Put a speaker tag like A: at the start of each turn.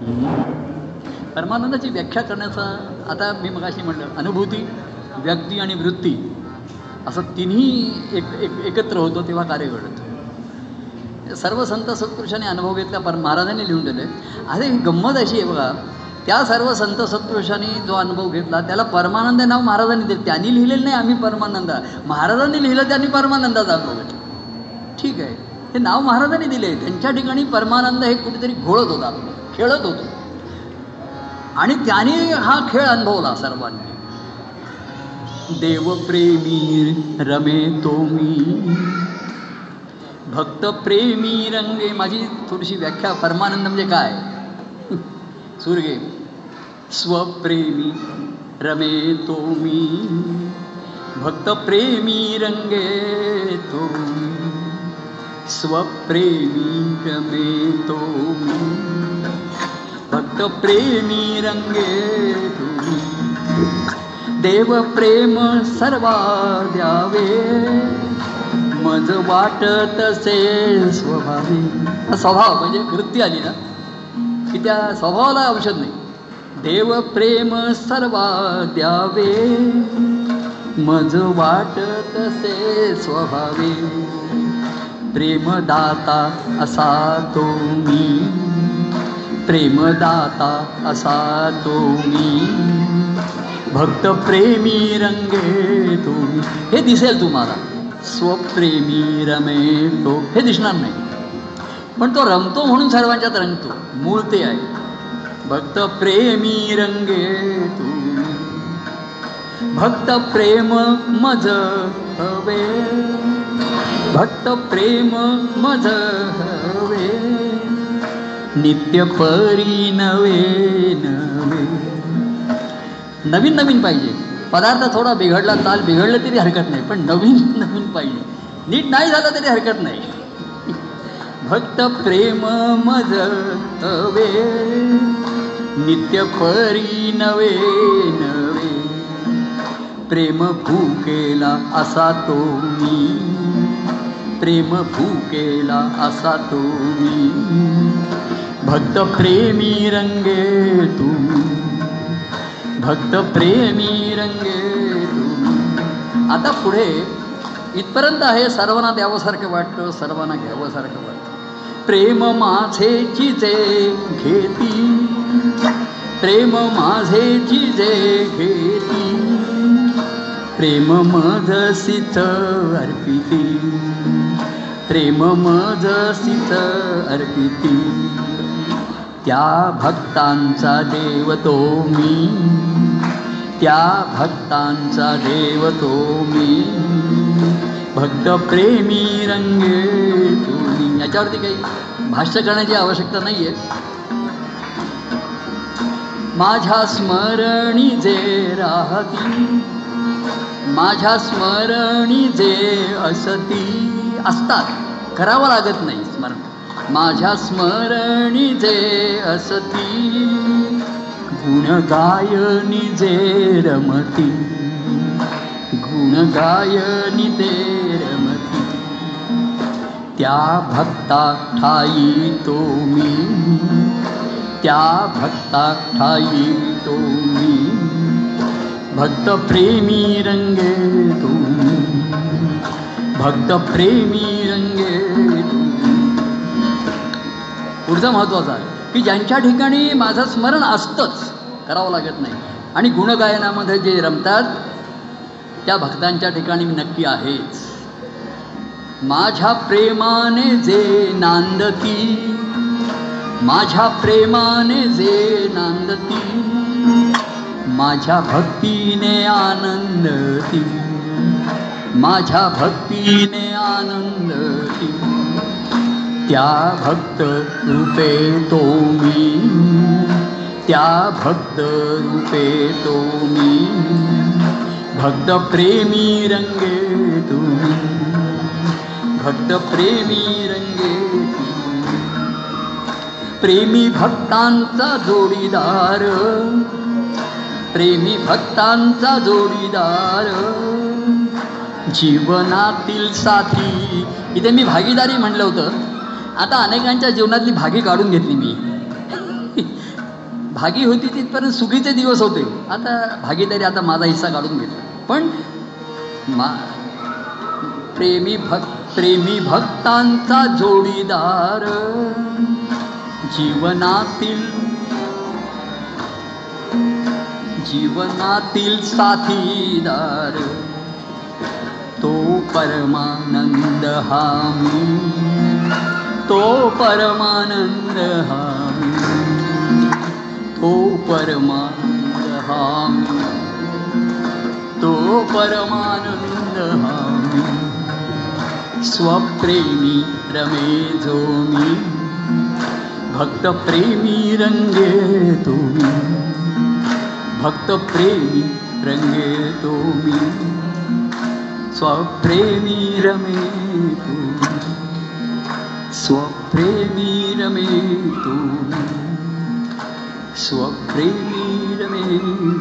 A: परमानंदाची व्याख्या करण्याचा आता मी मगाशी म्हटलं अनुभूती व्यक्ती आणि वृत्ती असं तिन्ही एक एक एकत्र होतो तेव्हा कार्य घडतं. सर्व संत सत्पुरुषांनी अनुभव घेतला पर महाराजांनी लिहून दिले अरे ही गंमत अशी आहे बघा. त्या सर्व संत सत्पुरुषांनी जो अनुभव घेतला त्याला परमानंद नाव महाराजांनी दिले. त्यांनी लिहिलेलं नाही आम्ही परमानंद. महाराजांनी लिहिलं त्यांनी परमानंदाचा अनुभव घेतला. ठीक आहे. हे नाव महाराजांनी दिले त्यांच्या ठिकाणी परमानंद हे कुठेतरी घोळत होता. खेळत होतो. आणि त्याने हा खेळ अनुभवला सर्वांनी. देवप्रेमी रमे तो मी. भक्त प्रेमी रंगे माझी थोडीशी व्याख्या परमानंद म्हणजे काय? सुरगे. स्वप्रेमी रमे तो मी. भक्त प्रेमी रंगे तो स्वप्रेमी रमे तो मी. भक्त प्रेमी रंगे तुम्ही. देव प्रेम सर्वा द्यावे. मज वाटत से स्वभावी. स्वभाव म्हणजे वृत्ती आली ना की त्या स्वभावाला औषध नाही. देव प्रेम सर्वा द्यावे. मज वाटत असे स्वभावे. प्रेमदाता असा तो मी प्रेमदाता असा तो मी. भक्त प्रेमी रंगे तुम्ही. हे दिसेल तुम्हाला. स्वप्रेमी रमे तो हे दिसणार नाही. पण तो रमतो म्हणून सर्वांच्यात रंगतो. मूळ ते आहे. भक्त प्रेमी रंगे तुम्ही. भक्त प्रेम मज हवे. भक्त प्रेम मज हवे. नित्य परी नवे नवे. नवीन नवीन पाहिजे. पदार्थ थोडा बिघडला चाल बिघडलं तरी हरकत नाही पण नवीन नवीन पाहिजे. नीट नाही झालं तरी हरकत नाही. भक्त प्रेम मज तवे नित्य परी नवे नवे. प्रेम भूकेला असा तो मी. प्रेम भूकेला असा तो मी. भक्त प्रेमी रंगे तू। भक्त प्रेमी रंगे तू। आता पुढे इथपर्यंत आहे सर्वांना द्यावंसारखं वाटतं सर्वांना घ्यावंसारखं वाटतं. प्रेम माझे जिजे घेती. प्रेम माझे जिजे घेती. प्रेम मधसित अर्पिती. प्रेम मधसित अर्पिती. त्या भक्तांचा देवतो मी. त्या भक्तांचा देवतो मी. भक्त प्रेमी रंगे तुम्ही याच्यावरती काही भाष्य करण्याची आवश्यकता नाही आहे माझ्या स्मरणी जे राहती माझ्या स्मरणी जे असती असतात. करावं लागत नाही स्मरण. माझ्या स्मरणी जे असती गुण गायनी जे रमती गुण गायनी ते रमती. त्या भक्ता ठाई तो मी त्या भक्ता ठाई तो मी भक्त प्रेमी रंगे तुम्ही भक्त प्रेमी रंगे पुढचा महत्त्वाचा आहे की ज्यांच्या ठिकाणी माझं स्मरण असतंच करावं लागत नाही. आणि गुणगायनामध्ये जे रमतात त्या भक्तांच्या ठिकाणी मी नक्की आहेच. माझ्या प्रेमाने जे नांदती माझ्या प्रेमाने जे नांदती माझ्या भक्तीने आनंदती माझ्या भक्तीने आनंदती त्या भक्त रूपे तो मी त्या भक्त रूपे तो मी भक्त प्रेमी रंगे तुम्ही. भक्त प्रेमी रंगे प्रेमी भक्तांचा जोडीदार. प्रेमी भक्तांचा जोडीदार. जीवनातील साथी. इथे मी भागीदारी म्हणलं होतं. आता अनेकांच्या जीवनातली भागी काढून घेतली मी. भागी होती तिथपर्यंत सुखीचे दिवस होते. आता भागीदारी आता माझा हिस्सा काढून घेतला. पण मा प्रेमी भक्त प्रेमी भक्तांचा जोडीदार जीवनातील जीवनातील साथीदार तो परमानंद हामी परमानन्दमि परमानन्दमि तो परमानन्दहामि स्वप्रेमी रमे जोमी भक्तप्रेमी रङ्गेतोमि भक्तप्रेमी रङ्गे तोमि स्वप्रेमी रमे तोमि स्वप्रेमी रमे तुम्ही स्वप्रेमी रमे तुम्ही